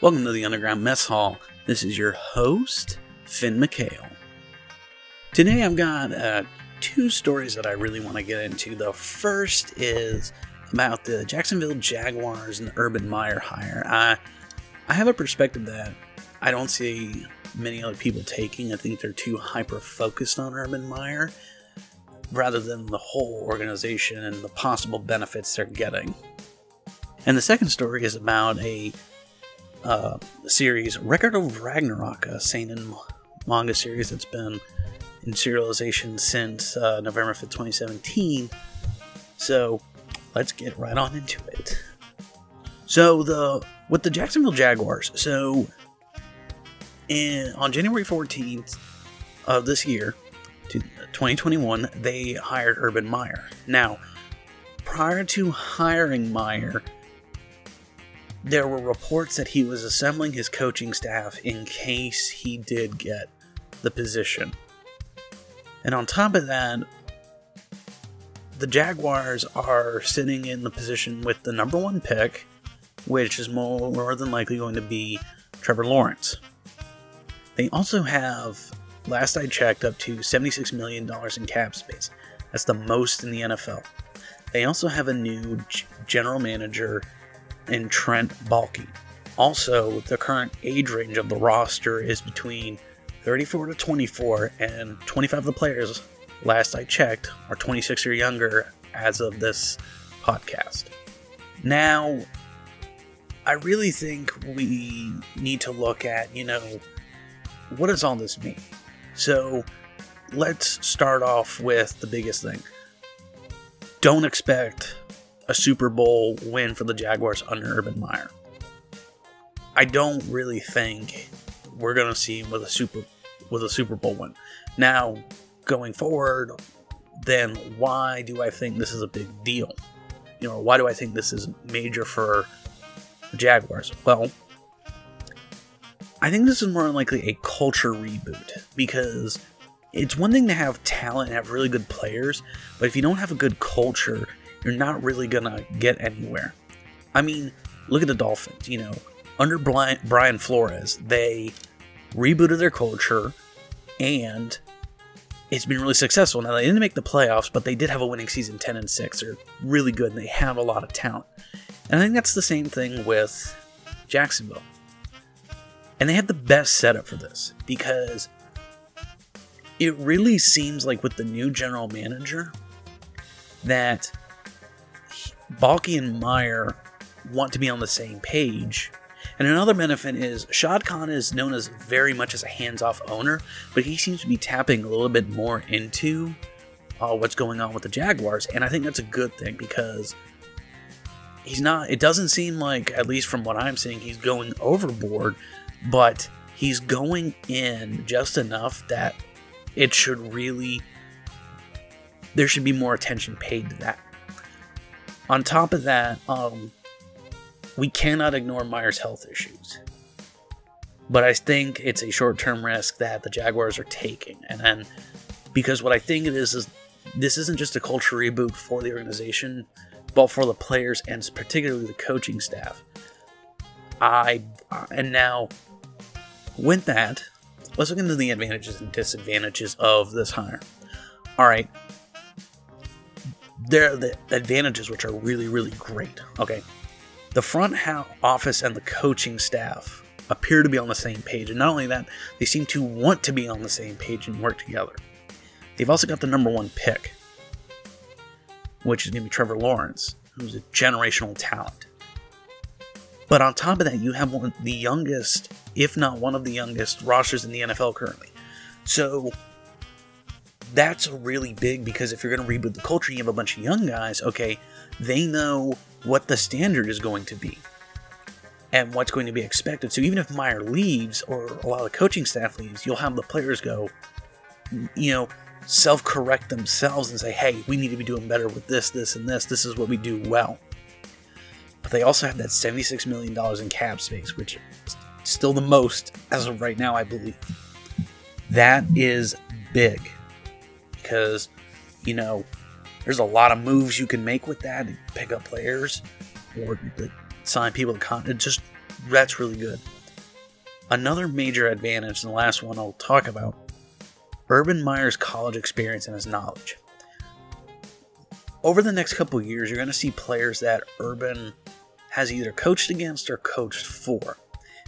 Welcome to the Underground Mess Hall. This is your host, Finn McHale. Today I've got uh, two stories that I really want to get into. The first is about the Jacksonville Jaguars and the Urban Meyer hire. I, I have a perspective that I don't see many other people taking. I think they're too hyper focused on Urban Meyer rather than the whole organization and the possible benefits they're getting. And the second story is about a uh, series, Record of Ragnarok, a seinen manga series that's been in serialization since uh, November 5th, 2017. So let's get right on into it. So the with the Jacksonville Jaguars, so in, on January 14th of this year, 2021, they hired Urban Meyer. Now, prior to hiring Meyer, there were reports that he was assembling his coaching staff in case he did get the position. And on top of that, the Jaguars are sitting in the position with the number one pick, which is more, than likely going to be Trevor Lawrence. They also have, last I checked, up to $76 million in cap space. That's the most in the NFL. They also have a new general manager in Trent Baalke. Also, the current age range of the roster is between 34 to 24, and 25 of the players, last I checked, are 26 or younger as of this podcast. Now, I really think we need to look at, you know, what does all this mean? So, let's start off with the biggest thing. Don't expect a Super Bowl win for the Jaguars under Urban Meyer. I don't really think we're to see him with a Super with a Super Bowl win. Now, going forward, then why do I think this is a big deal? You know, why do I think this is major for the Jaguars? Well, I think this is more likely a culture reboot because it's one thing to have talent and have really good players, but if you don't have a good culture, you're not really gonna get anywhere. I mean, look at the Dolphins. You know, under Brian Flores, they rebooted their culture, and it's been really successful. Now they didn't make the playoffs, but they did have a winning season, ten and six. They're really good, and they have a lot of talent. And I think that's the same thing with Jacksonville. And they had the best setup for this because it really seems like with the new general manager that Baalke and Meyer want to be on the same page and another benefit is Shad Khan is known as very much as a hands-off owner, but he seems to be tapping a little bit more into uh, what's going on with the Jaguars, and I think that's a good thing because he's not. It doesn't seem like, at least from what I'm seeing, he's going overboard, but he's going in just enough that it should really. There should be more attention paid to that. On top of that, um, we cannot ignore Meyer's health issues. But I think it's a short term risk that the Jaguars are taking. And then, because what I think it is, is this isn't just a culture reboot for the organization, but for the players and particularly the coaching staff. I, and now, with that, let's look into the advantages and disadvantages of this hire. All right. There are the advantages, which are really, really great. Okay. The front office and the coaching staff appear to be on the same page, and not only that, they seem to want to be on the same page and work together. They've also got the number one pick, which is going to be Trevor Lawrence, who's a generational talent. But on top of that, you have one the youngest, if not one of the youngest, rosters in the NFL currently. So that's really big because if you're going to reboot the culture, you have a bunch of young guys. Okay, they know what the standard is going to be and what's going to be expected. So even if Meyer leaves or a lot of coaching staff leaves, you'll have the players go, you know, self correct themselves and say, hey, we need to be doing better with this, this, and this. This is what we do well. But they also have that $76 million in cap space, which is still the most as of right now, I believe. That is big because, you know, there's a lot of moves you can make with that, to pick up players, or sign people to con. It just that's really good. Another major advantage, and the last one I'll talk about, Urban Meyer's college experience and his knowledge. Over the next couple years, you're going to see players that Urban has either coached against or coached for.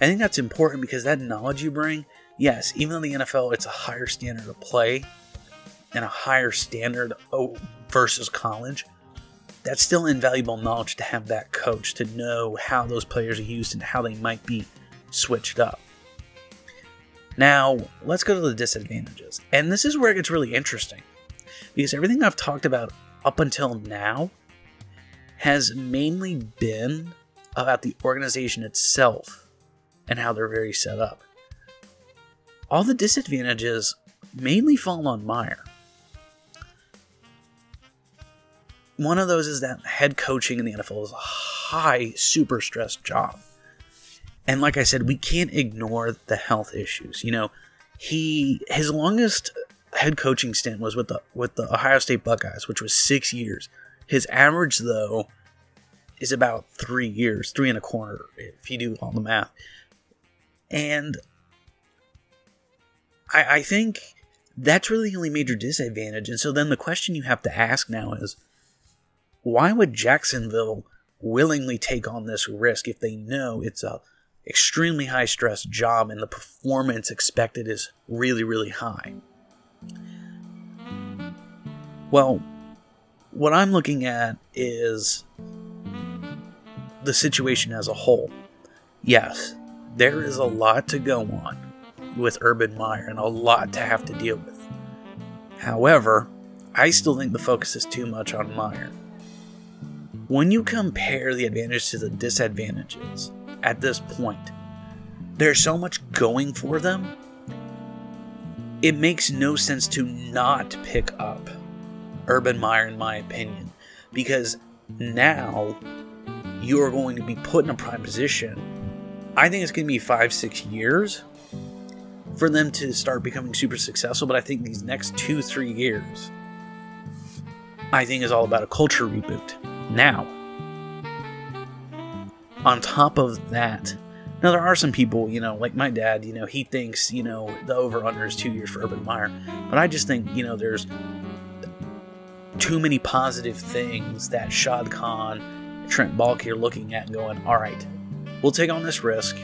I think that's important because that knowledge you bring, yes, even though the NFL it's a higher standard of play and a higher standard versus college, that's still invaluable knowledge to have that coach to know how those players are used and how they might be switched up. Now, let's go to the disadvantages. And this is where it gets really interesting because everything I've talked about up until now has mainly been about the organization itself and how they're very set up. All the disadvantages mainly fall on Meyer. One of those is that head coaching in the NFL is a high, super stressed job. And like I said, we can't ignore the health issues. You know, he his longest head coaching stint was with the with the Ohio State Buckeyes, which was six years. His average though is about three years, three and a quarter, if you do all the math. And I, I think that's really the only major disadvantage. And so then the question you have to ask now is why would Jacksonville willingly take on this risk if they know it's a extremely high stress job and the performance expected is really really high? Well what i'm looking at is the situation as a whole. Yes there is a lot to go on with urban meyer and a lot to have to deal with. However i still think the focus is too much on meyer when you compare the advantages to the disadvantages at this point, there's so much going for them, it makes no sense to not pick up Urban Meyer, in my opinion, because now you are going to be put in a prime position. I think it's going to be five, six years for them to start becoming super successful, but I think these next two, three years, I think is all about a culture reboot. Now, on top of that, now there are some people, you know, like my dad, you know, he thinks, you know, the over under is two years for Urban Meyer. But I just think, you know, there's too many positive things that Shad Khan, Trent Baalke are looking at and going, all right, we'll take on this risk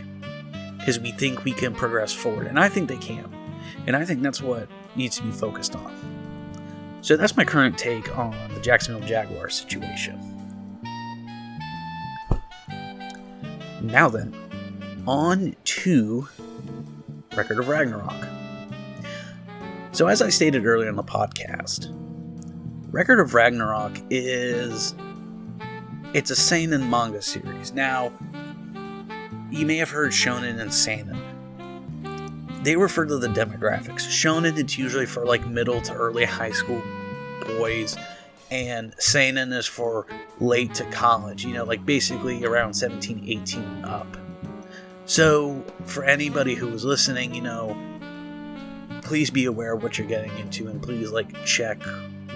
because we think we can progress forward. And I think they can. And I think that's what needs to be focused on. So that's my current take on the Jacksonville Jaguars situation. Now then, on to Record of Ragnarok. So, as I stated earlier in the podcast, Record of Ragnarok is it's a seinen manga series. Now, you may have heard shonen and seinen. They refer to the demographics. Shonen it's usually for like middle to early high school boys and seinen is for late to college, you know, like basically around 17, 18 up. So, for anybody who was listening, you know, please be aware of what you're getting into and please like check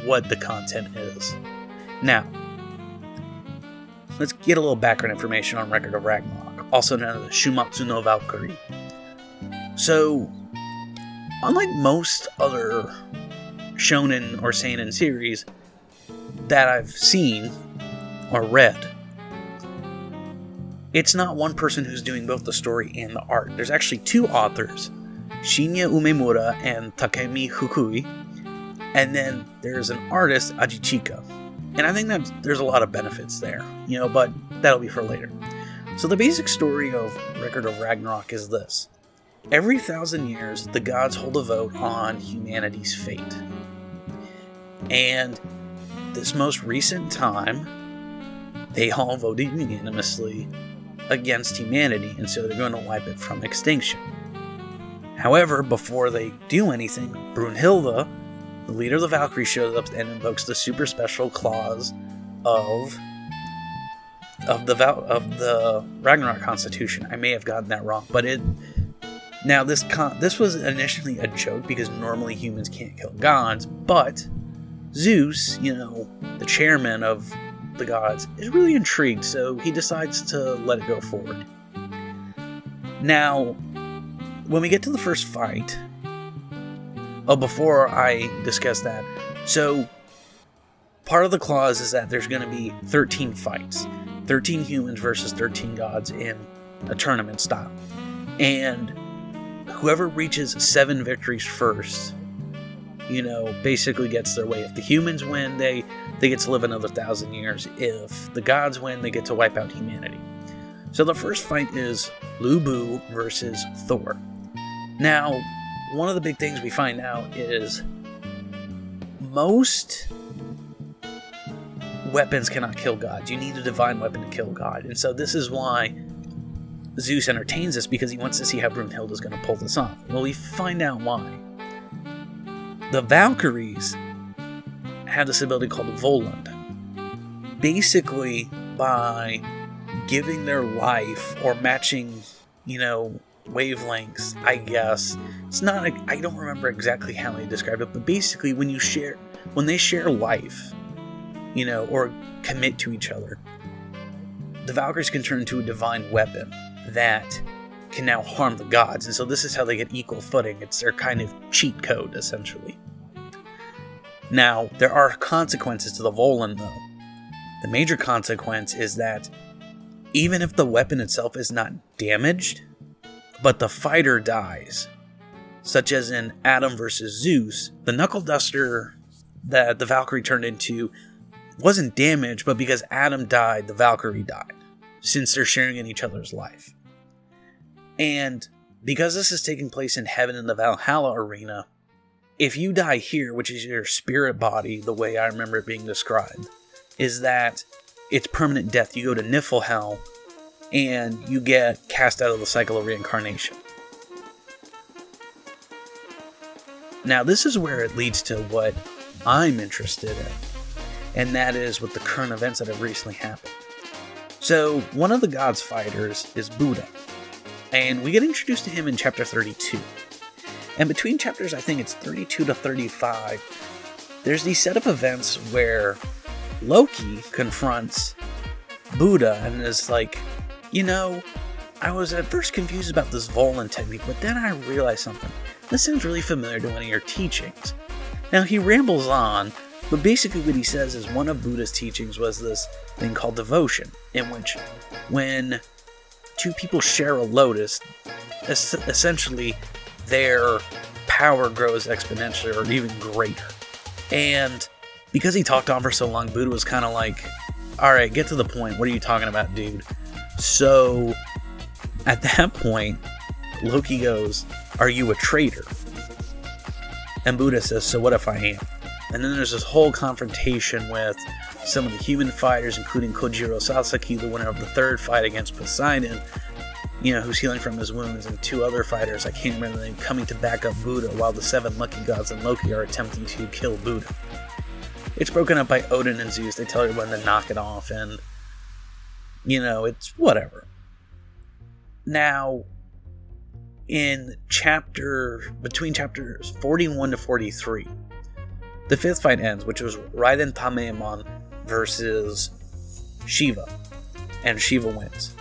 what the content is. Now, let's get a little background information on Record of Ragnarok, also known as Shumatsu no Valkyrie. So, unlike most other shonen or seinen series, that I've seen or read, it's not one person who's doing both the story and the art. There's actually two authors, Shinya Umemura and Takumi Fukui, and then there's an artist, Ajichika. And I think that there's a lot of benefits there, you know, but that'll be for later. So the basic story of Record of Ragnarok is this. Every thousand years, the gods hold a vote on humanity's fate. And this most recent time, they all voted unanimously against humanity, and so they're going to wipe it from extinction. However, before they do anything, Brunhilde, the leader of the Valkyrie, shows up and invokes the super special clause of of the of the Ragnarok Constitution. I may have gotten that wrong, but it now this con- this was initially a joke because normally humans can't kill gods, but Zeus, you know, the chairman of the gods is really intrigued, so he decides to let it go forward. Now, when we get to the first fight, oh, before I discuss that, so part of the clause is that there's going to be 13 fights 13 humans versus 13 gods in a tournament style. And whoever reaches seven victories first, you know, basically gets their way. If the humans win, they they get to live another thousand years. If the gods win, they get to wipe out humanity. So the first fight is Lu Bu versus Thor. Now, one of the big things we find out is most weapons cannot kill gods. You need a divine weapon to kill God. And so this is why Zeus entertains us because he wants to see how Brunhild is going to pull this off. Well, we find out why. The Valkyries had this ability called Voland. Basically, by giving their life or matching, you know, wavelengths, I guess. It's not, I don't remember exactly how they describe it, but basically, when you share, when they share life, you know, or commit to each other, the Valkyries can turn into a divine weapon that can now harm the gods. And so this is how they get equal footing. It's their kind of cheat code, essentially. Now, there are consequences to the Volan, though. The major consequence is that even if the weapon itself is not damaged, but the fighter dies, such as in Adam versus Zeus, the knuckle duster that the Valkyrie turned into wasn't damaged, but because Adam died, the Valkyrie died, since they're sharing in each other's life. And because this is taking place in heaven in the Valhalla arena, if you die here, which is your spirit body, the way I remember it being described, is that it's permanent death. You go to Niflhel and you get cast out of the cycle of reincarnation. Now, this is where it leads to what I'm interested in, and that is with the current events that have recently happened. So, one of the gods' fighters is Buddha, and we get introduced to him in chapter 32. And between chapters, I think it's 32 to 35, there's these set of events where Loki confronts Buddha and is like, you know, I was at first confused about this Volan technique, but then I realized something. This sounds really familiar to one of your teachings. Now, he rambles on, but basically what he says is one of Buddha's teachings was this thing called devotion, in which when two people share a lotus, essentially their power grows exponentially or even greater. And because he talked on for so long, Buddha was kind of like, all right, get to the point. What are you talking about, dude? So at that point, Loki goes, Are you a traitor? And Buddha says, So what if I am? And then there's this whole confrontation with some of the human fighters, including Kojiro Sasaki, the winner of the third fight against Poseidon, you know, who's healing from his wounds, and two other fighters, I can't remember the name, coming to back up Buddha while the seven lucky gods and Loki are attempting to kill Buddha. It's broken up by Odin and Zeus. They tell everyone to knock it off, and, you know, it's whatever. Now, in chapter, between chapters 41 to 43, the fifth fight ends, which was Raiden Tameemon versus Shiva, and Shiva wins.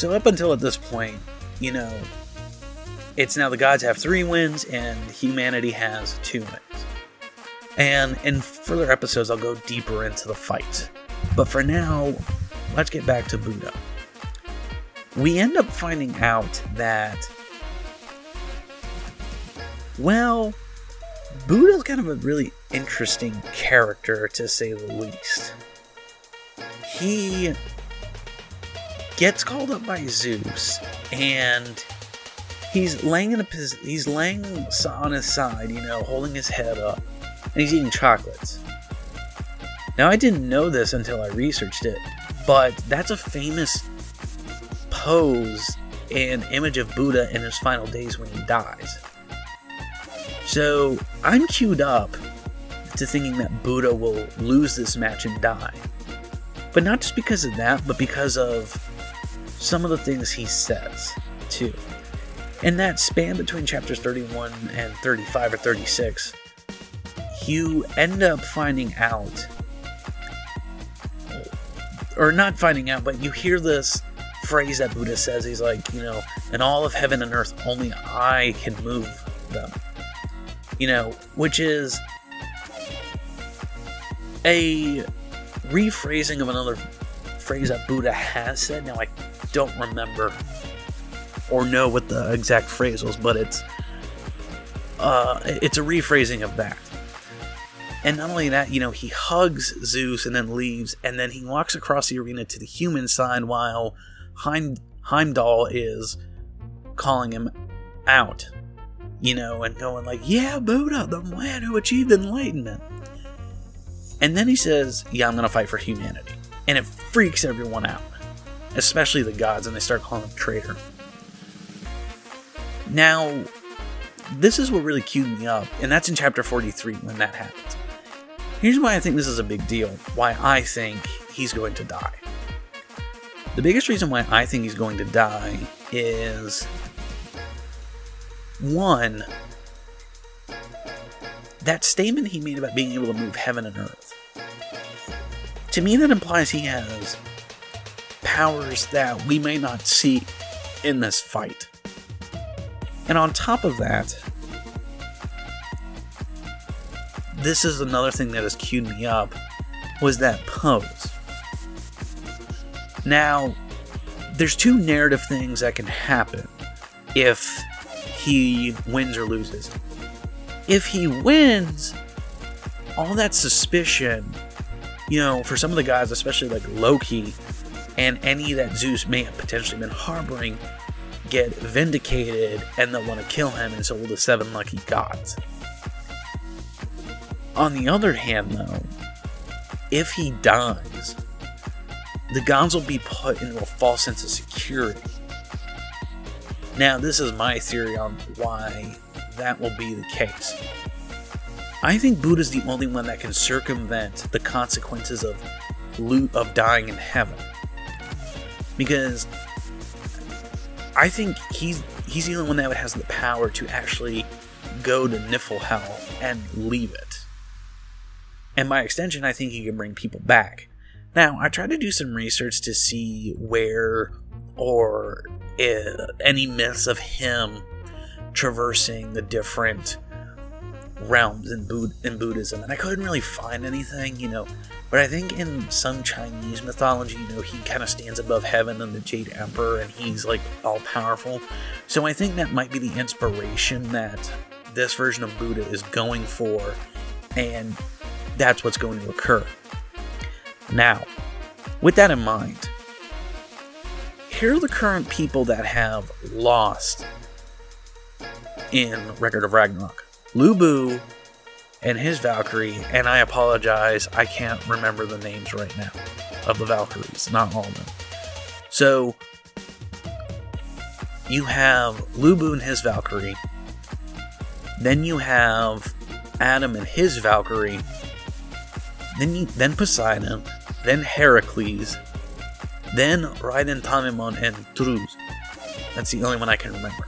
So up until at this point, you know, it's now the gods have three wins and humanity has two wins. And in further episodes, I'll go deeper into the fight. But for now, let's get back to Buddha. We end up finding out that, well, Buddha's kind of a really interesting character to say the least. He gets called up by Zeus, and he's laying in a he's laying on his side, you know, holding his head up, and he's eating chocolates. Now I didn't know this until I researched it, but that's a famous pose and image of Buddha in his final days when he dies. So I'm queued up to thinking that Buddha will lose this match and die. But not just because of that, but because of some of the things he says, too. In that span between chapters 31 and 35 or 36, you end up finding out or not finding out, but you hear this phrase that Buddha says. He's like, you know, in all of heaven and earth, only I can move them. You know, which is a rephrasing of another phrase that Buddha has said. Now, I don't remember or know what the exact phrase was, but it's uh, it's a rephrasing of that. And not only that, you know, he hugs Zeus and then leaves, and then he walks across the arena to the human side while Heim- Heimdall is calling him out, you know, and going like, "Yeah, Buddha, the man who achieved enlightenment." And then he says, "Yeah, I'm gonna fight for humanity," and it freaks everyone out, especially the gods, and they start calling him traitor. Now, this is what really queued me up, and that's in chapter 43 when that happens. Here's why I think this is a big deal, why I think he's going to die. The biggest reason why I think he's going to die is one, that statement he made about being able to move heaven and earth. To me, that implies he has powers that we may not see in this fight. And on top of that, this is another thing that has queued me up was that pose. Now, there's two narrative things that can happen if he wins or loses. If he wins, all that suspicion, you know, for some of the guys, especially like Loki and any that Zeus may have potentially been harboring, get vindicated and they'll want to kill him, and so will the seven lucky gods. On the other hand, though, if he dies, the gods will be put into a false sense of security. Now, this is my theory on why that will be the case. I think Buddha's the only one that can circumvent the consequences of of dying in heaven. Because I think he's he's the only one that has the power to actually go to Niflhel and leave it. And by extension, I think he can bring people back. Now, I tried to do some research to see where or uh, any myths of him traversing the different realms in, Bud- in Buddhism, and I couldn't really find anything, you know. But I think in some Chinese mythology, you know, he kind of stands above heaven and the Jade Emperor, and he's like all powerful. So I think that might be the inspiration that this version of Buddha is going for, and that's what's going to occur. Now, with that in mind, here are the current people that have lost in Record of Ragnarok. Lu Bu and his Valkyrie, and I apologize, I can't remember the names right now of the Valkyries, not all of them. So you have Lu Bu and his Valkyrie, then you have Adam and his Valkyrie, then you, then Poseidon, then Heracles, then Raiden Tameemon and Truz. That's the only one I can remember.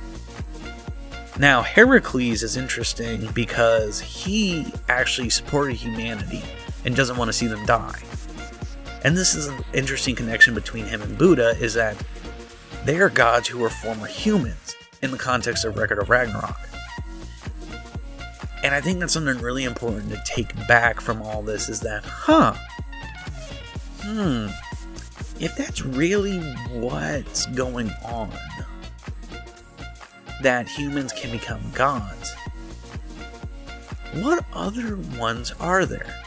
Now, Heracles is interesting because he actually supported humanity and doesn't want to see them die. And this is an interesting connection between him and Buddha is that they are gods who are former humans in the context of Record of Ragnarok. And I think that's something really important to take back from all this is that, huh, hmm, if that's really what's going on, that humans can become gods, what other ones are there?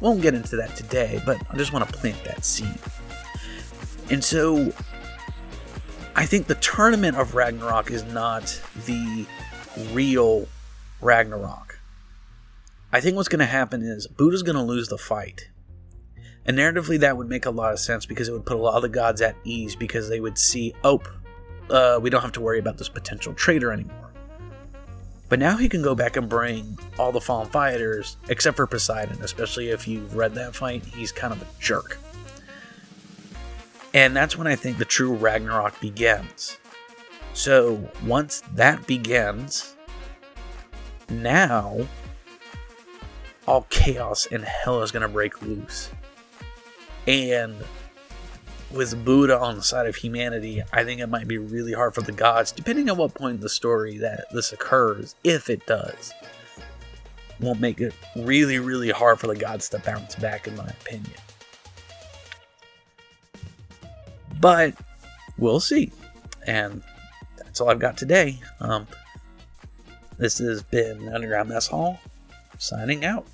Won't get into that today, but I just want to plant that seed. And so, I think the tournament of Ragnarok is not the real Ragnarok. I think what's going to happen is Buddha's going to lose the fight. And narratively, that would make a lot of sense because it would put a lot of the gods at ease because they would see, oh, uh, we don't have to worry about this potential traitor anymore. But now he can go back and bring all the fallen fighters, except for Poseidon, especially if you've read that fight, he's kind of a jerk. And that's when I think the true Ragnarok begins. So once that begins, now all chaos and hell is going to break loose. And with Buddha on the side of humanity, I think it might be really hard for the gods, depending on what point in the story that this occurs, if it does. Won't make it really, really hard for the gods to bounce back, in my opinion. But we'll see. And that's all I've got today. Um, this has been Underground Mess Hall, signing out.